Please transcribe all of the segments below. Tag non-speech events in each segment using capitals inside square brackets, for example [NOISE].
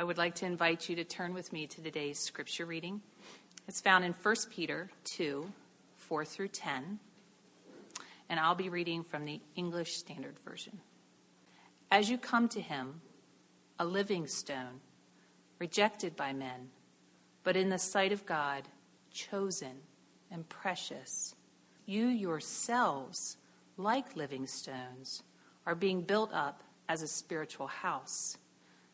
I would like to invite you to turn with me to today's scripture reading. It's found in 1 Peter 2 4 through 10, and I'll be reading from the English Standard Version. As you come to him, a living stone, rejected by men, but in the sight of God, chosen and precious, you yourselves, like living stones, are being built up as a spiritual house,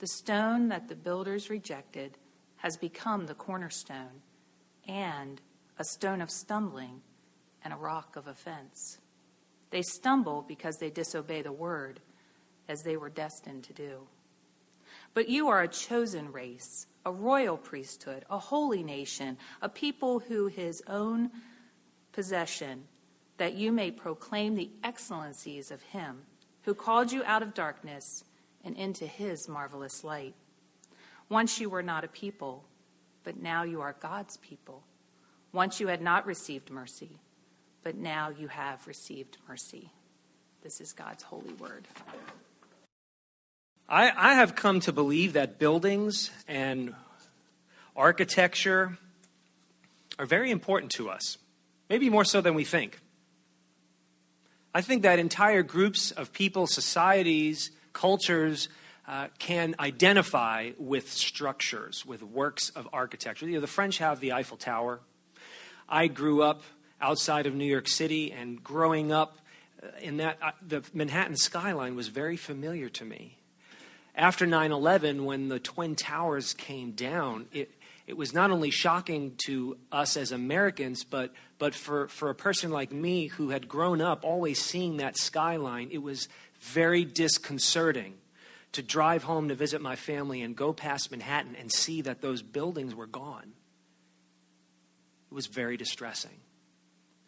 the stone that the builders rejected has become the cornerstone and a stone of stumbling and a rock of offense. They stumble because they disobey the word, as they were destined to do. But you are a chosen race, a royal priesthood, a holy nation, a people who his own possession, that you may proclaim the excellencies of him who called you out of darkness and into his marvelous light. Once you were not a people, but now you are God's people. Once you had not received mercy, but now you have received mercy. This is God's holy word. I, I have come to believe that buildings and architecture are very important to us, maybe more so than we think. I think that entire groups of people, societies, cultures uh, can identify with structures, with works of architecture. You know, the French have the Eiffel Tower. I grew up outside of New York City, and growing up uh, in that, uh, the Manhattan skyline was very familiar to me. After 9 11, when the Twin Towers came down, it, it was not only shocking to us as Americans, but, but for, for a person like me who had grown up always seeing that skyline, it was very disconcerting to drive home to visit my family and go past Manhattan and see that those buildings were gone. It was very distressing.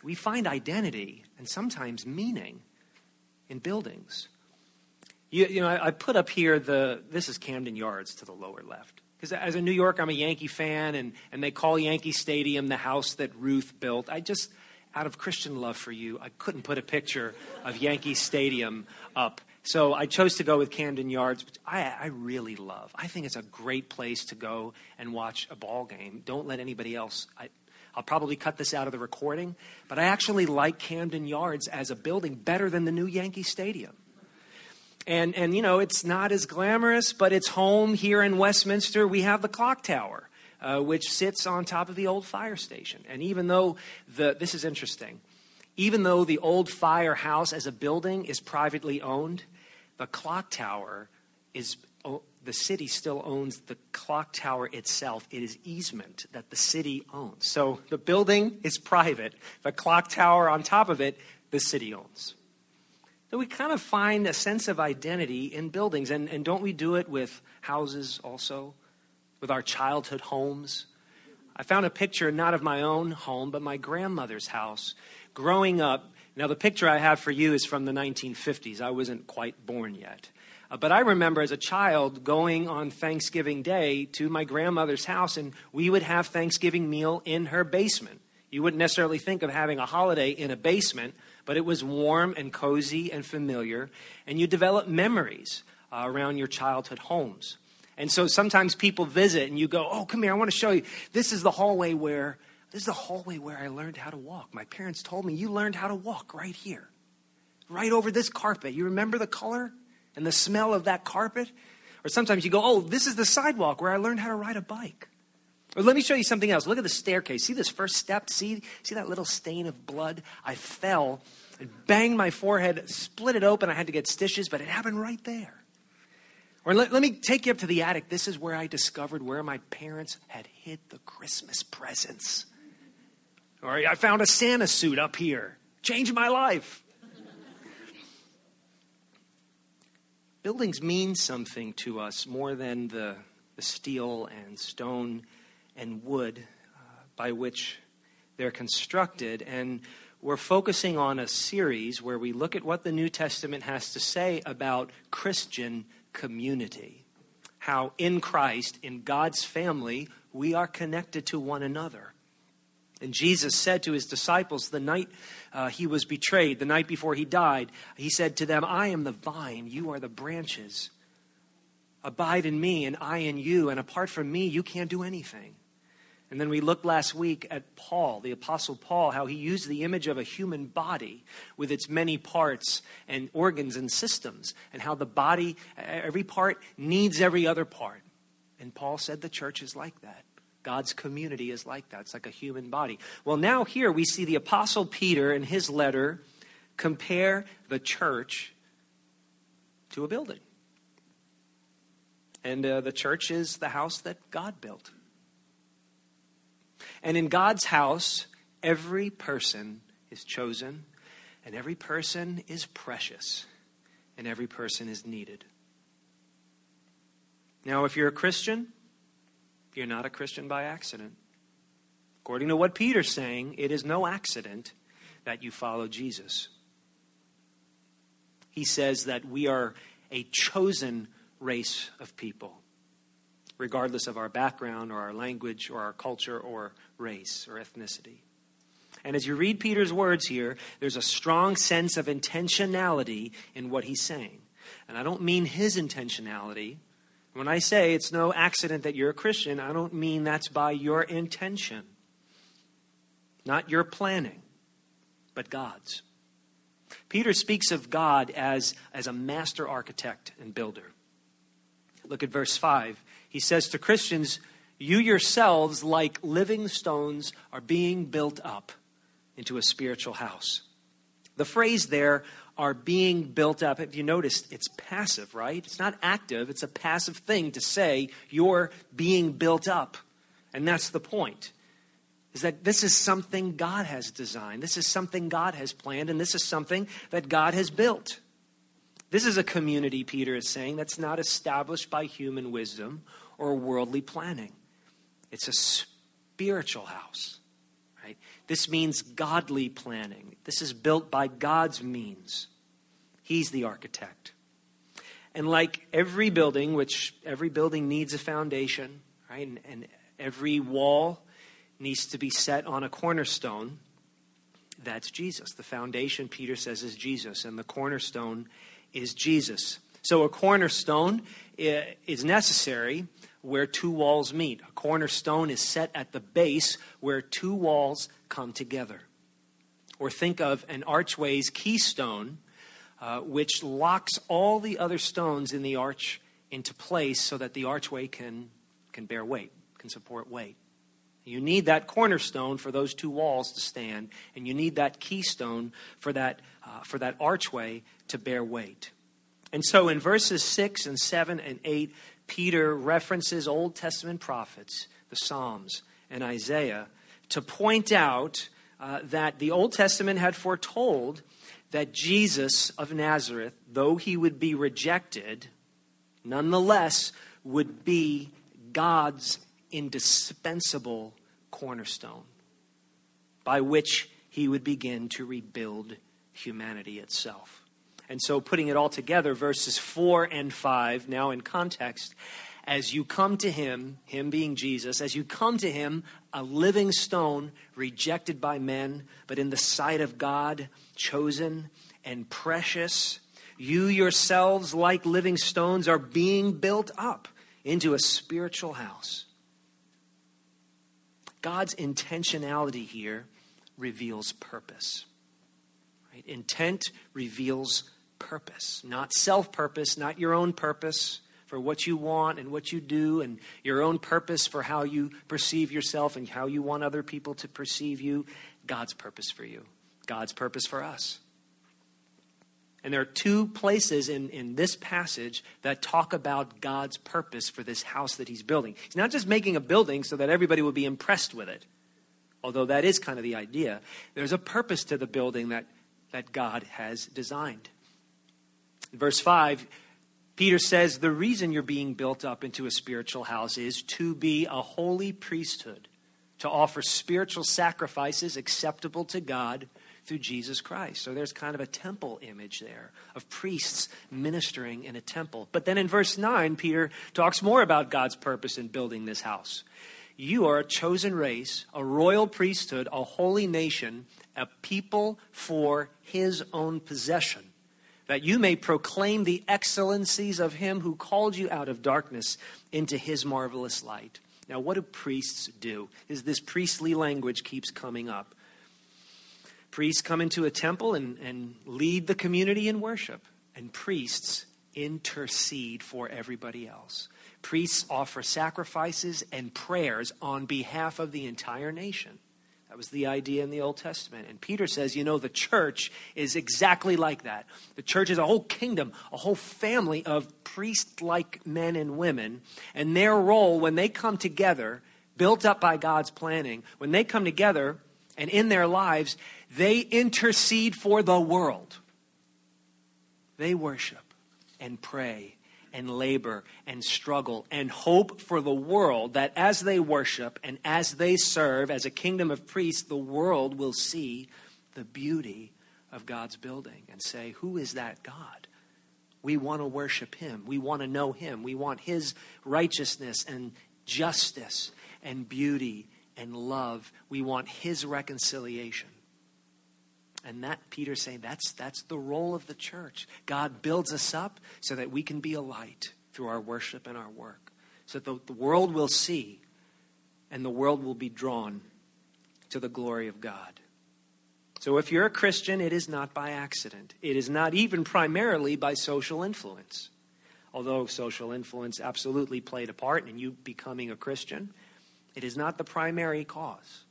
We find identity and sometimes meaning in buildings. You, you know, I, I put up here the, this is Camden Yards to the lower left. Because as a New Yorker, I'm a Yankee fan, and, and they call Yankee Stadium the house that Ruth built. I just, out of Christian love for you, I couldn't put a picture of Yankee Stadium up. So I chose to go with Camden Yards, which I, I really love. I think it's a great place to go and watch a ball game. Don't let anybody else. I, I'll probably cut this out of the recording, but I actually like Camden Yards as a building better than the new Yankee Stadium. And, and, you know, it's not as glamorous, but it's home here in Westminster. We have the clock tower, uh, which sits on top of the old fire station. And even though the, this is interesting, even though the old firehouse as a building is privately owned, the clock tower is, the city still owns the clock tower itself. It is easement that the city owns. So the building is private, the clock tower on top of it, the city owns. So we kind of find a sense of identity in buildings. And, and don't we do it with houses also? With our childhood homes? I found a picture not of my own home, but my grandmother's house. Growing up, now the picture I have for you is from the 1950s. I wasn't quite born yet. Uh, but I remember as a child going on Thanksgiving Day to my grandmother's house, and we would have Thanksgiving meal in her basement. You wouldn't necessarily think of having a holiday in a basement, but it was warm and cozy and familiar, and you develop memories uh, around your childhood homes. And so sometimes people visit and you go, "Oh, come here, I want to show you. This is the hallway where this is the hallway where I learned how to walk. My parents told me you learned how to walk right here. Right over this carpet. You remember the color and the smell of that carpet? Or sometimes you go, "Oh, this is the sidewalk where I learned how to ride a bike." Or let me show you something else. Look at the staircase. See this first step? See, see that little stain of blood? I fell and banged my forehead, split it open. I had to get stitches, but it happened right there. Or let, let me take you up to the attic. This is where I discovered where my parents had hid the Christmas presents. Or I found a Santa suit up here. Changed my life. Buildings mean something to us more than the the steel and stone and wood uh, by which they're constructed. And we're focusing on a series where we look at what the New Testament has to say about Christian community. How in Christ, in God's family, we are connected to one another. And Jesus said to his disciples the night uh, he was betrayed, the night before he died, he said to them, I am the vine, you are the branches. Abide in me, and I in you, and apart from me, you can't do anything. And then we looked last week at Paul, the Apostle Paul, how he used the image of a human body with its many parts and organs and systems, and how the body, every part needs every other part. And Paul said the church is like that. God's community is like that. It's like a human body. Well, now here we see the Apostle Peter in his letter compare the church to a building. And uh, the church is the house that God built. And in God's house, every person is chosen, and every person is precious, and every person is needed. Now, if you're a Christian, you're not a Christian by accident. According to what Peter's saying, it is no accident that you follow Jesus. He says that we are a chosen race of people regardless of our background or our language or our culture or race or ethnicity. And as you read Peter's words here, there's a strong sense of intentionality in what he's saying. And I don't mean his intentionality. When I say it's no accident that you're a Christian, I don't mean that's by your intention, not your planning, but God's. Peter speaks of God as, as a master architect and builder. Look at verse 5. He says to Christians, You yourselves, like living stones, are being built up into a spiritual house. The phrase there, are being built up. Have you noticed it's passive, right? It's not active, it's a passive thing to say you're being built up. And that's the point. Is that this is something God has designed. This is something God has planned, and this is something that God has built. This is a community, Peter is saying, that's not established by human wisdom or worldly planning. It's a spiritual house? This means godly planning. This is built by God's means. He's the architect. And like every building, which every building needs a foundation, right? And, and every wall needs to be set on a cornerstone. That's Jesus. The foundation, Peter says, is Jesus, and the cornerstone is Jesus. So a cornerstone eh, is necessary where two walls meet. A cornerstone is set at the base where two walls come together. Or think of an archway's keystone, uh, which locks all the other stones in the arch into place so that the archway can, can bear weight, can support weight. You need that cornerstone for those two walls to stand, and you need that keystone for that, uh, for that archway to bear weight. And so in verses 6 and 7 and 8, Peter references Old Testament prophets, the Psalms, and Isaiah to point out uh, that the Old Testament had foretold that Jesus of Nazareth, though he would be rejected, nonetheless would be God's indispensable cornerstone by which he would begin to rebuild humanity itself. And so, putting it all together, verses 4 and 5, now in context, as you come to him, him being Jesus, as you come to him, a living stone rejected by men, but in the sight of God, chosen and precious, you yourselves, like living stones, are being built up into a spiritual house. God's intentionality here reveals purpose. Right? Intent reveals purpose, not self purpose, not your own purpose for what you want and what you do, and your own purpose for how you perceive yourself and how you want other people to perceive you. God's purpose for you, God's purpose for us. And there are two places in, in this passage that talk about God's purpose for this house that he's building. He's not just making a building so that everybody will be impressed with it, although that is kind of the idea. There's a purpose to the building that, that God has designed. Verse 5, Peter says the reason you're being built up into a spiritual house is to be a holy priesthood, to offer spiritual sacrifices acceptable to God through Jesus Christ. So there's kind of a temple image there of priests ministering in a temple. But then in verse 9, Peter talks more about God's purpose in building this house. You are a chosen race, a royal priesthood, a holy nation, a people for his own possession, that you may proclaim the excellencies of him who called you out of darkness into his marvelous light. Now, what do priests do? Is this priestly language keeps coming up? Priests come into a temple and, and lead the community in worship, and priests intercede for everybody else. Priests offer sacrifices and prayers on behalf of the entire nation. That was the idea in the Old Testament. And Peter says, you know, the church is exactly like that. The church is a whole kingdom, a whole family of priest like men and women. And their role, when they come together, built up by God's planning, when they come together and in their lives, they intercede for the world. They worship and pray and labor and struggle and hope for the world that as they worship and as they serve as a kingdom of priests, the world will see the beauty of God's building and say, Who is that God? We want to worship Him. We want to know Him. We want His righteousness and justice and beauty and love. We want His reconciliation. And that Peter's saying that's that's the role of the church. God builds us up so that we can be a light through our worship and our work. So that the, the world will see and the world will be drawn to the glory of God. So if you're a Christian, it is not by accident. It is not even primarily by social influence. Although social influence absolutely played a part in you becoming a Christian, it is not the primary cause.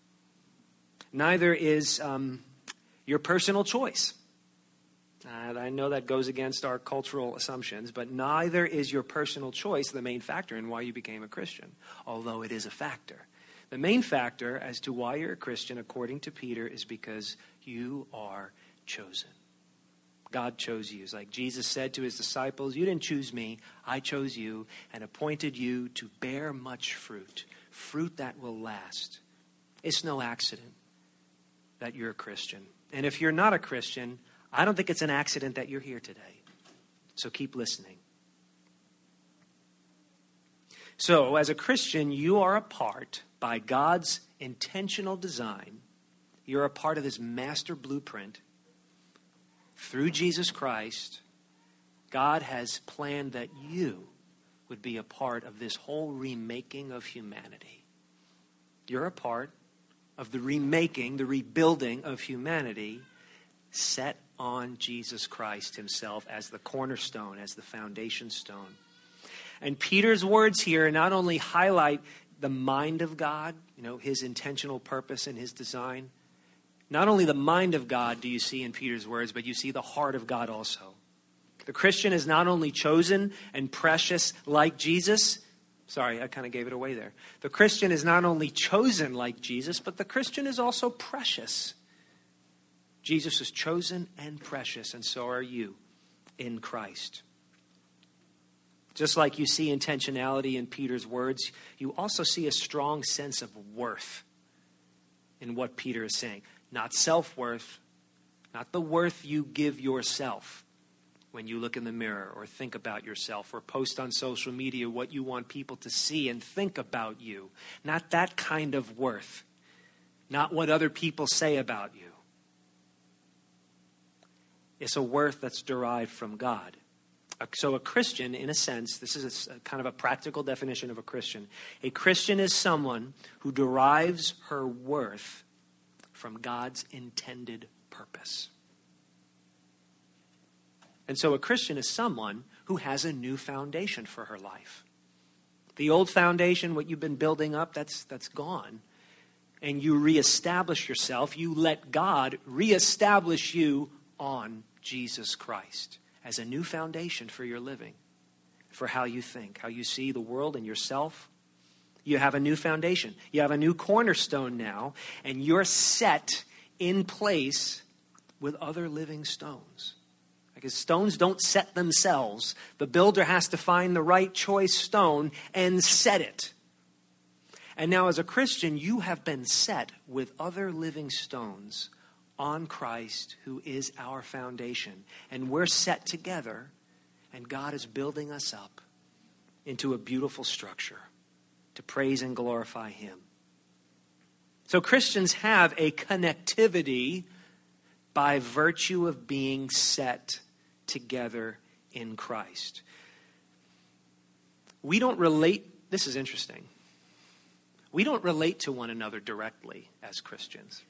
Neither is um, your personal choice. And I know that goes against our cultural assumptions, but neither is your personal choice the main factor in why you became a Christian, although it is a factor. The main factor as to why you're a Christian, according to Peter, is because you are chosen. God chose you. It's like Jesus said to his disciples, You didn't choose me, I chose you and appointed you to bear much fruit, fruit that will last. It's no accident that you're a Christian. And if you're not a Christian, I don't think it's an accident that you're here today. So keep listening. So, as a Christian, you are a part, by God's intentional design, you're a part of this master blueprint. Through Jesus Christ, God has planned that you would be a part of this whole remaking of humanity. You're a part of the remaking, the rebuilding of humanity set on Jesus Christ himself as the cornerstone, as the foundation stone. And Peter's words here not only highlight the mind of God, you know, his intentional purpose and his design. Not only the mind of God do you see in Peter's words, but you see the heart of God also. The Christian is not only chosen and precious like Jesus, Sorry, I kind of gave it away there. The Christian is not only chosen like Jesus, but the Christian is also precious. Jesus is chosen and precious, and so are you in Christ. Just like you see intentionality in Peter's words, you also see a strong sense of worth in what Peter is saying. Not self worth, not the worth you give yourself, when you look in the mirror or think about yourself or post on social media what you want people to see and think about you. Not that kind of worth, not what other people say about you. It's a worth that's derived from God. So, a Christian, in a sense, this is a, kind of a practical definition of a Christian. A Christian is someone who derives her worth from God's intended purpose. And so a Christian is someone who has a new foundation for her life. The old foundation, what you've been building up, that's, that's gone. And you reestablish yourself. You let God reestablish you on Jesus Christ as a new foundation for your living, for how you think, how you see the world and yourself. You have a new foundation. You have a new cornerstone now, and you're set in place with other living stones. Because stones don't set themselves. The builder has to find the right choice stone and set it. And now, as a Christian, you have been set with other living stones on Christ, who is our foundation. And we're set together, and God is building us up into a beautiful structure to praise and glorify Him. So, Christians have a connectivity by virtue of being set together in Christ. We don't relate, this is interesting. We don't relate to one another directly as Christians.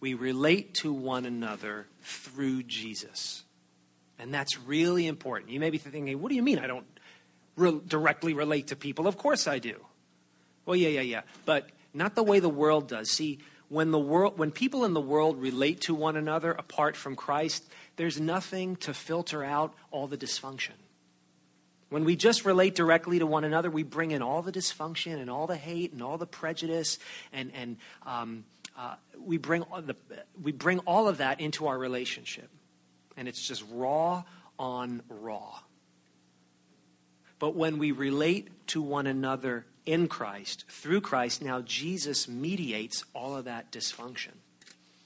We relate to one another through Jesus. And that's really important. You may be thinking, what do you mean I don't re- directly relate to people? Of course I do. Well, yeah, yeah, yeah. But not the way the world does. See, when the world when people in the world relate to one another apart from Christ, there's nothing to filter out all the dysfunction. When we just relate directly to one another, we bring in all the dysfunction and all the hate and all the prejudice, and, and um, uh, we, bring the, we bring all of that into our relationship. And it's just raw on raw. But when we relate to one another in Christ, through Christ, now Jesus mediates all of that dysfunction.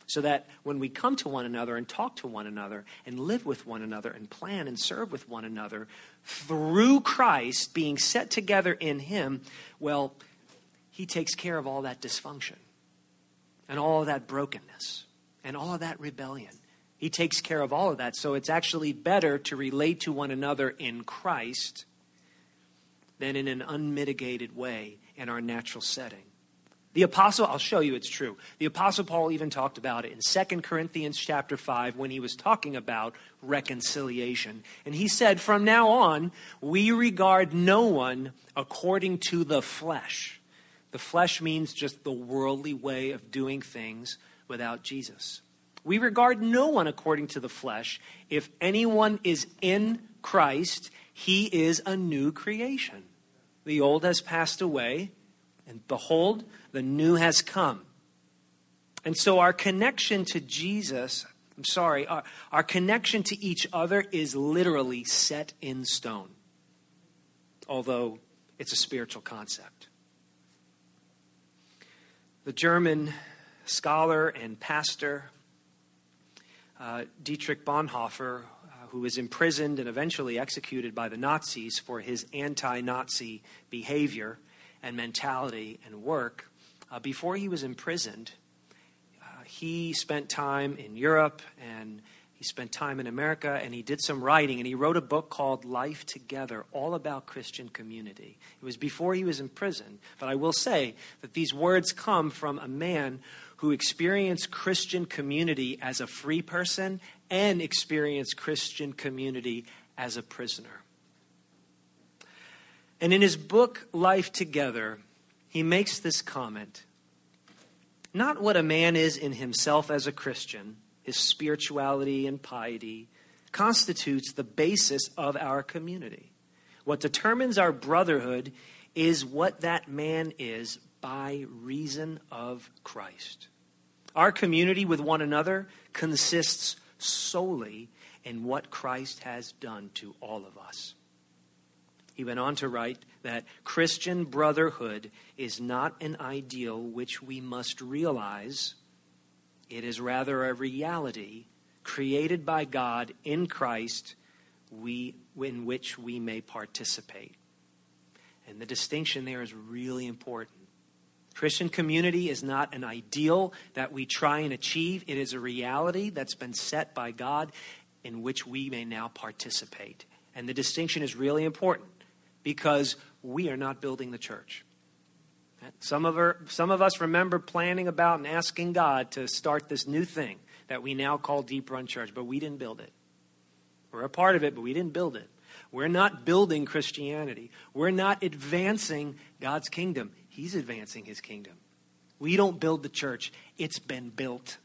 So that when we come to one another and talk to one another and live with one another and plan and serve with one another through Christ being set together in Him, well, He takes care of all that dysfunction and all of that brokenness and all of that rebellion. He takes care of all of that. So it's actually better to relate to one another in Christ than in an unmitigated way in our natural setting. The apostle, I'll show you it's true. The apostle Paul even talked about it in 2 Corinthians chapter 5 when he was talking about reconciliation. And he said, From now on, we regard no one according to the flesh. The flesh means just the worldly way of doing things without Jesus. We regard no one according to the flesh. If anyone is in Christ, he is a new creation. The old has passed away, and behold, the new has come. And so our connection to Jesus, I'm sorry, our, our connection to each other is literally set in stone, although it's a spiritual concept. The German scholar and pastor uh, Dietrich Bonhoeffer, who was imprisoned and eventually executed by the Nazis for his anti Nazi behavior and mentality and work, uh, before he was imprisoned, uh, he spent time in Europe and he spent time in America and he did some writing and he wrote a book called Life Together, all about Christian community. It was before he was in prison, but I will say that these words come from a man who experienced Christian community as a free person and experienced Christian community as a prisoner. And in his book, Life Together, he makes this comment Not what a man is in himself as a Christian, his spirituality and piety, constitutes the basis of our community. What determines our brotherhood is what that man is by reason of Christ. Our community with one another consists solely in what Christ has done to all of us. He went on to write that Christian brotherhood is not an ideal which we must realize, it is rather a reality created by God in Christ we, in which we may participate. And the distinction there is really important. Christian community is not an ideal that we try and achieve, it is a reality that's been set by God in which we may now participate. And the distinction is really important because we are not building the church. Some of, our, some of us remember planning about and asking God to start this new thing that we now call Deep Run Church, but we didn't build it. We're a part of it, but we didn't build it. We're not building Christianity. We're not advancing God's kingdom. He's advancing his kingdom. We don't build the church, it's been built.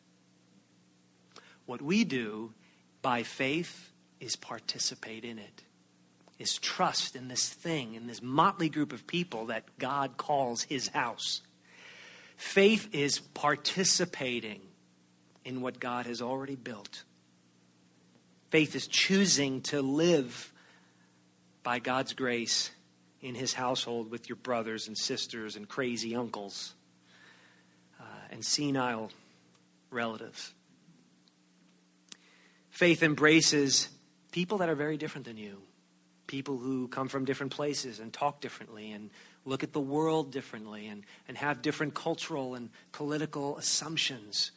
What we do by faith is participate in it is trust in this thing, in this motley group of people that God calls his house. Faith is participating in what God has already built. Faith is choosing to live by God's grace in his household with your brothers and sisters and crazy uncles uh, and senile relatives. Faith embraces people that are very different than you, people who come from different places and talk differently and look at the world differently and, and have different cultural and political assumptions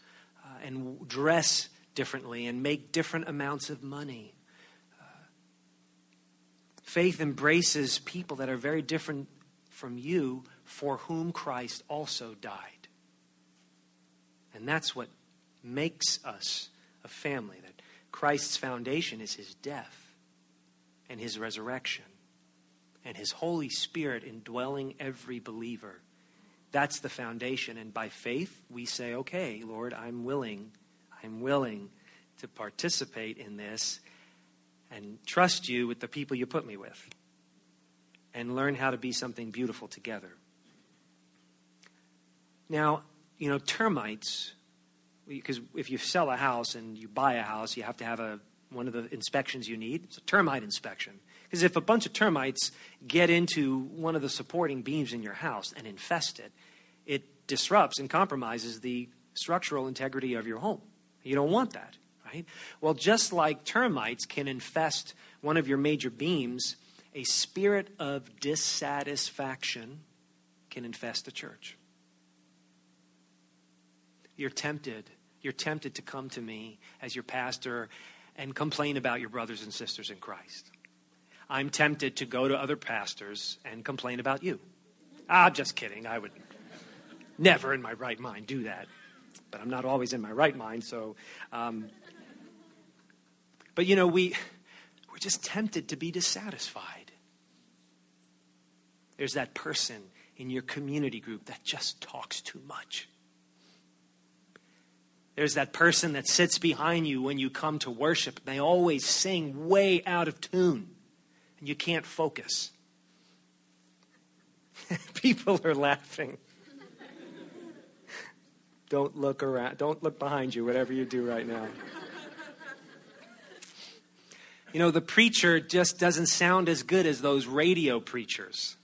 uh, and dress differently and make different amounts of money. Faith embraces people that are very different from you for whom Christ also died. And that's what makes us a family. That Christ's foundation is his death and his resurrection and his Holy Spirit indwelling every believer. That's the foundation. And by faith, we say, okay, Lord, I'm willing, I'm willing to participate in this and trust you with the people you put me with and learn how to be something beautiful together. Now, you know, termites, because if you sell a house and you buy a house, you have to have a, one of the inspections you need. It's a termite inspection. Because if a bunch of termites get into one of the supporting beams in your house and infest it, it disrupts and compromises the structural integrity of your home. You don't want that, right? Well, just like termites can infest one of your major beams, a spirit of dissatisfaction can infest a church. You're tempted. You're tempted to come to me as your pastor and complain about your brothers and sisters in Christ. I'm tempted to go to other pastors and complain about you. Ah, I'm just kidding. I would never in my right mind do that. But I'm not always in my right mind, so. Um, but you know, we, we're just tempted to be dissatisfied. There's that person in your community group that just talks too much. There's that person that sits behind you when you come to worship. They always sing way out of tune and you can't focus. [LAUGHS] People are laughing. Don't look around. Don't look behind you, whatever you do right now. You know, the preacher just doesn't sound as good as those radio preachers.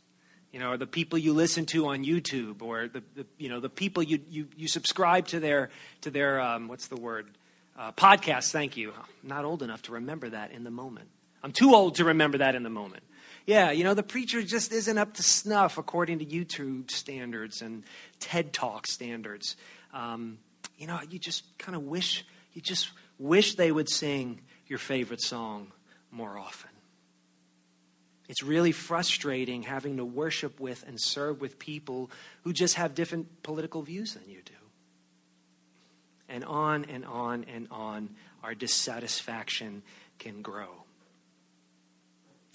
You know, or the people you listen to on YouTube, or the, the you know the people you, you, you subscribe to their to their um, what's the word uh, podcast. Thank you. I'm not old enough to remember that in the moment. I'm too old to remember that in the moment. Yeah, you know, the preacher just isn't up to snuff according to YouTube standards and TED Talk standards. Um, you know, you just kind of wish, you just wish they would sing your favorite song more often. It's really frustrating having to worship with and serve with people who just have different political views than you do. And on and on and on, our dissatisfaction can grow.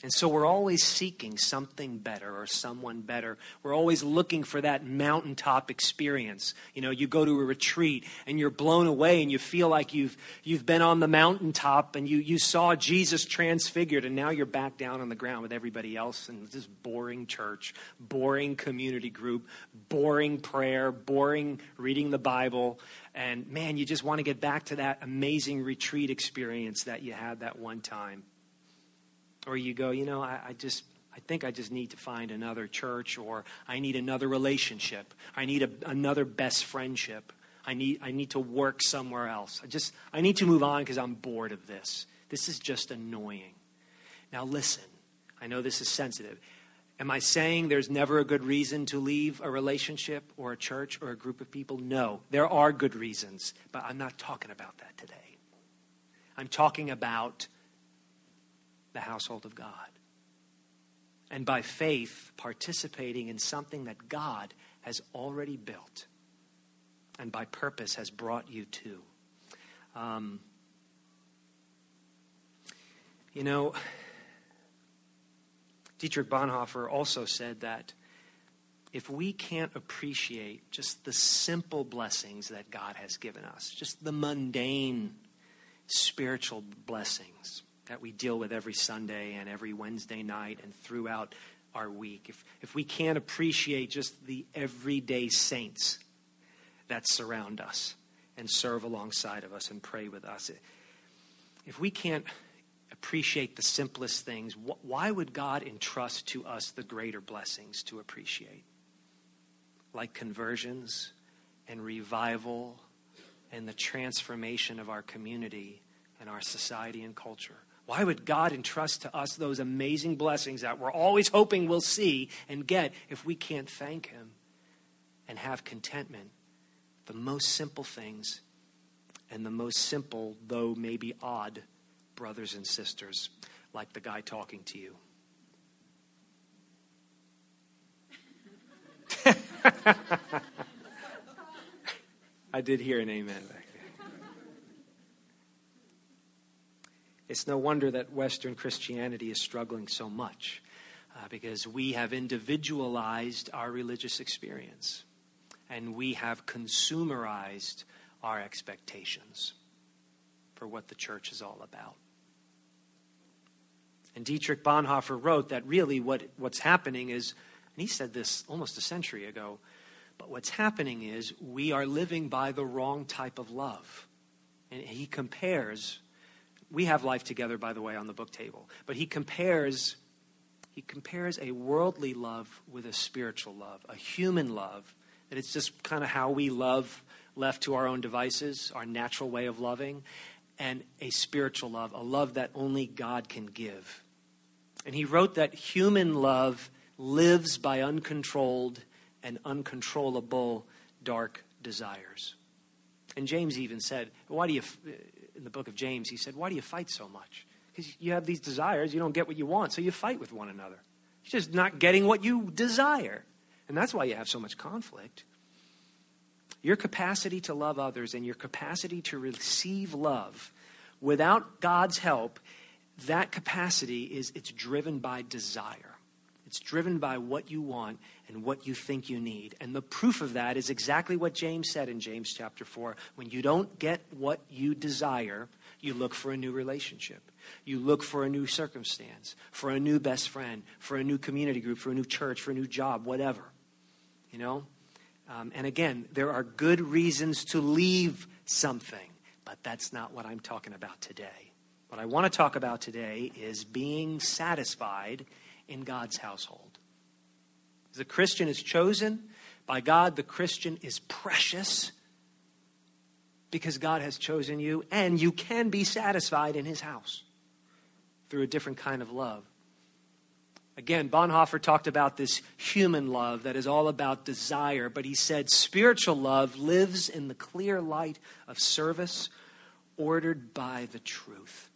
And so we're always seeking something better or someone better. We're always looking for that mountaintop experience. You know, you go to a retreat and you're blown away and you feel like you've, you've been on the mountaintop and you, you saw Jesus transfigured and now you're back down on the ground with everybody else in this boring church, boring community group, boring prayer, boring reading the Bible. And man, you just want to get back to that amazing retreat experience that you had that one time. Or you go, you know, I, I just, I think I just need to find another church, or I need another relationship. I need a, another best friendship. I need, I need to work somewhere else. I just, I need to move on because I'm bored of this. This is just annoying. Now, listen, I know this is sensitive. Am I saying there's never a good reason to leave a relationship or a church or a group of people? No, there are good reasons, but I'm not talking about that today. I'm talking about the household of God. And by faith, participating in something that God has already built and by purpose has brought you to. Um, you know, Dietrich Bonhoeffer also said that if we can't appreciate just the simple blessings that God has given us, just the mundane spiritual blessings, that we deal with every Sunday and every Wednesday night and throughout our week, if, if we can't appreciate just the everyday saints that surround us and serve alongside of us and pray with us, if we can't appreciate the simplest things, wh- why would God entrust to us the greater blessings to appreciate? Like conversions and revival and the transformation of our community and our society and culture. Why would God entrust to us those amazing blessings that we're always hoping we'll see and get if we can't thank Him and have contentment? The most simple things and the most simple, though maybe odd, brothers and sisters, like the guy talking to you. [LAUGHS] I did hear an amen back there. It's no wonder that Western Christianity is struggling so much uh, because we have individualized our religious experience and we have consumerized our expectations for what the church is all about. And Dietrich Bonhoeffer wrote that really what, what's happening is, and he said this almost a century ago, but what's happening is we are living by the wrong type of love. And he compares, we have life together, by the way, on the book table, but he compares. He compares a worldly love with a spiritual love, a human love, that it's just kind of how we love left to our own devices, our natural way of loving, and a spiritual love, a love that only God can give. And he wrote that human love lives by uncontrolled and uncontrollable dark desires. And James even said, Why do you, in the book of James, he said, Why do you fight so much? Because you have these desires, you don't get what you want, so you fight with one another. You're just not getting what you desire. And that's why you have so much conflict. Your capacity to love others and your capacity to receive love without God's help, that capacity is it's driven by desire. It's driven by what you want and what you think you need. And the proof of that is exactly what James said in James chapter 4. When you don't get what you desire, you look for a new relationship. You look for a new circumstance, for a new best friend, for a new community group, for a new church, for a new job, whatever. You know? Um, and again, there are good reasons to leave something, but that's not what I'm talking about today. What I want to talk about today is being satisfied in God's household. The Christian is chosen by God, the Christian is precious because God has chosen you, and you can be satisfied in his house through a different kind of love. Again, Bonhoeffer talked about this human love that is all about desire, but he said spiritual love lives in the clear light of service ordered by the truth.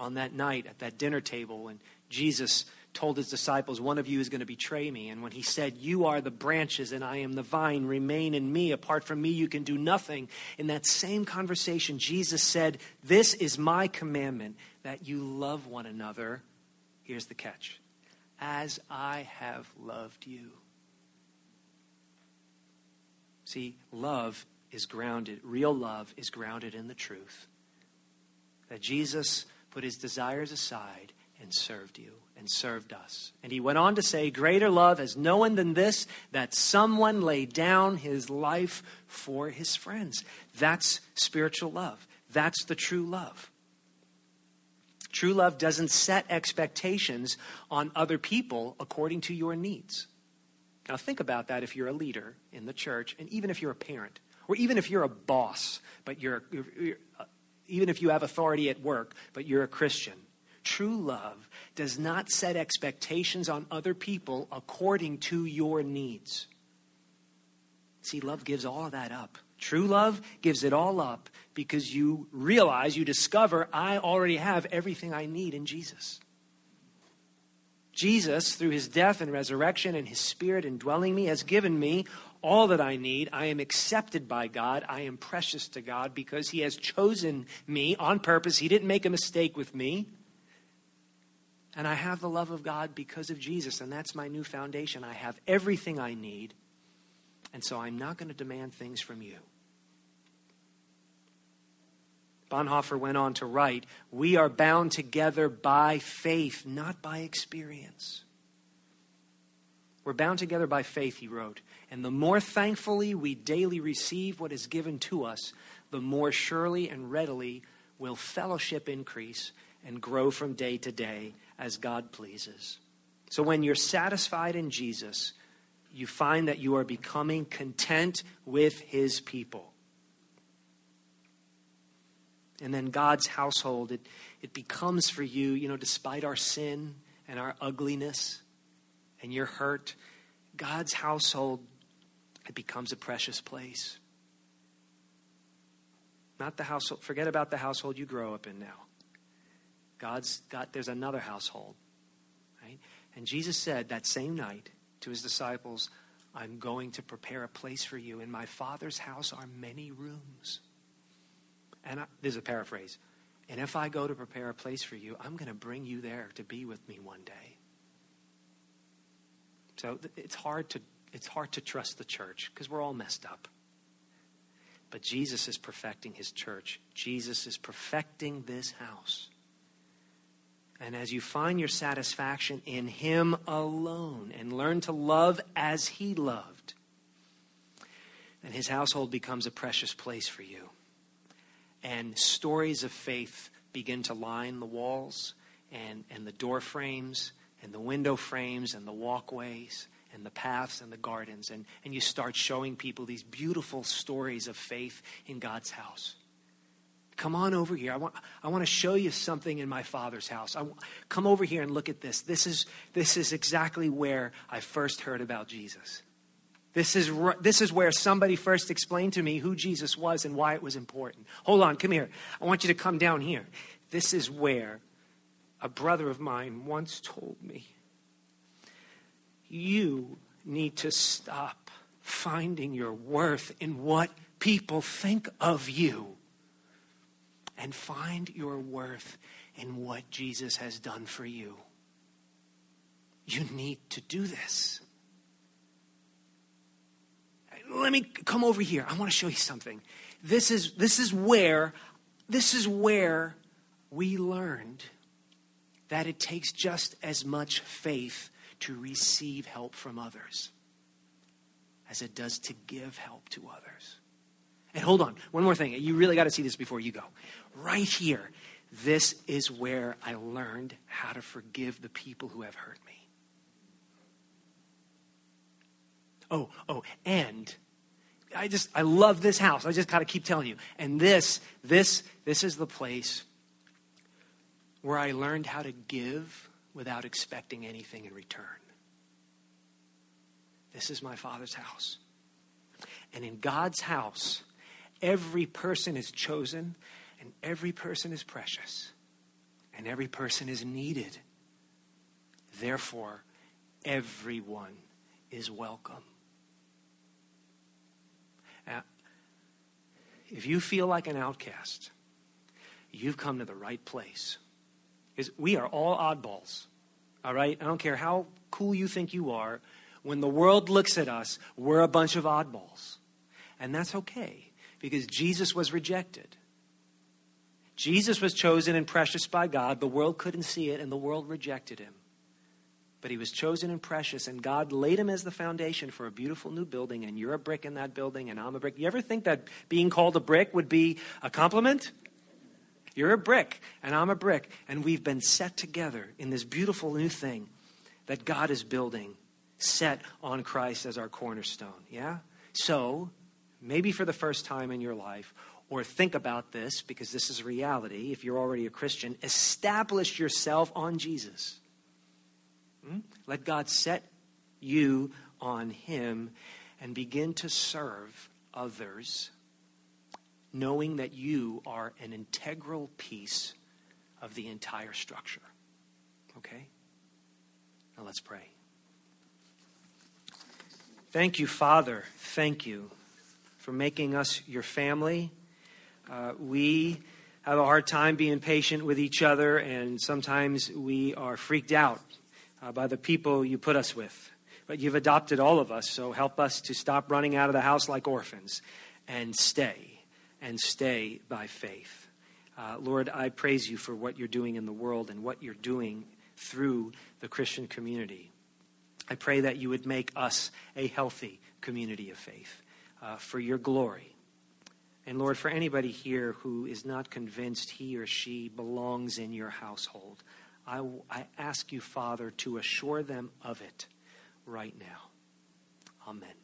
On that night at that dinner table, when Jesus told his disciples, One of you is going to betray me. And when he said, You are the branches and I am the vine, remain in me. Apart from me, you can do nothing. In that same conversation, Jesus said, This is my commandment that you love one another. Here's the catch as I have loved you. See, love is grounded, real love is grounded in the truth that Jesus put his desires aside and served you and served us. And he went on to say, Greater love has no one than this, that someone lay down his life for his friends. That's spiritual love. That's the true love. True love doesn't set expectations on other people according to your needs. Now, think about that if you're a leader in the church, and even if you're a parent, or even if you're a boss, but you're, you're, you're even if you have authority at work, but you're a Christian. True love does not set expectations on other people according to your needs. See, love gives all of that up. True love gives it all up because you realize, you discover, I already have everything I need in Jesus. Jesus, through his death and resurrection and his spirit indwelling me, has given me all that I need. I am accepted by God. I am precious to God because he has chosen me on purpose. He didn't make a mistake with me. And I have the love of God because of Jesus, and that's my new foundation. I have everything I need, and so I'm not going to demand things from you. Bonhoeffer went on to write We are bound together by faith, not by experience. We're bound together by faith, he wrote. And the more thankfully we daily receive what is given to us, the more surely and readily will fellowship increase and grow from day to day as God pleases. So when you're satisfied in Jesus, you find that you are becoming content with his people. And then God's household, it, it becomes for you, you know, despite our sin and our ugliness and your hurt, God's household, it becomes a precious place. Not the household, forget about the household you grow up in now. God's got, there's another household, right? And Jesus said that same night to his disciples, I'm going to prepare a place for you. In my Father's house are many rooms. And I, there's a paraphrase. And if I go to prepare a place for you, I'm going to bring you there to be with me one day. So it's hard to, it's hard to trust the church because we're all messed up. But Jesus is perfecting his church. Jesus is perfecting this house. And as you find your satisfaction in Him alone and learn to love as He loved, then His household becomes a precious place for you. And stories of faith begin to line the walls and, and the door frames and the window frames and the walkways and the paths and the gardens. And, and you start showing people these beautiful stories of faith in God's house. Come on over here. I want, I want to show you something in my father's house. I, come over here and look at this. This is, this is exactly where I first heard about Jesus. This is, this is where somebody first explained to me who Jesus was and why it was important. Hold on, come here. I want you to come down here. This is where a brother of mine once told me you need to stop finding your worth in what people think of you and find your worth in what Jesus has done for you. You need to do this. Let me come over here. I want to show you something. This is, this is where this is where we learned that it takes just as much faith to receive help from others as it does to give help to others. And hold on, one more thing. You really got to see this before you go right here. This is where I learned how to forgive the people who have hurt me. Oh, oh, and I just I love this house. I just gotta keep telling you. And this, this, this is the place where I learned how to give without expecting anything in return. This is my father's house. And in God's house, every person is chosen and every person is precious, and every person is needed. Therefore, everyone is welcome. Now, if you feel like an outcast, you've come to the right place. Because we are all oddballs, all right? I don't care how cool you think you are. When the world looks at us, we're a bunch of oddballs. And that's okay, because Jesus was rejected. Jesus was chosen and precious by God. The world couldn't see it, and the world rejected him. But he was chosen and precious, and God laid him as the foundation for a beautiful new building, and you're a brick in that building, and I'm a brick. You ever think that being called a brick would be a compliment? You're a brick, and I'm a brick, and we've been set together in this beautiful new thing that God is building, set on Christ as our cornerstone. Yeah? So, maybe for the first time in your life, or think about this because this is reality if you're already a Christian, establish yourself on Jesus. Hmm? Let God set you on Him and begin to serve others, knowing that you are an integral piece of the entire structure. Okay? Now let's pray. Thank you, Father. Thank you for making us your family. Uh, we have a hard time being patient with each other, and sometimes we are freaked out uh, by the people you put us with. But you've adopted all of us, so help us to stop running out of the house like orphans and stay, and stay by faith. Uh, Lord, I praise you for what you're doing in the world and what you're doing through the Christian community. I pray that you would make us a healthy community of faith uh, for your glory. And Lord, for anybody here who is not convinced he or she belongs in your household, I, I ask you, Father, to assure them of it right now. Amen.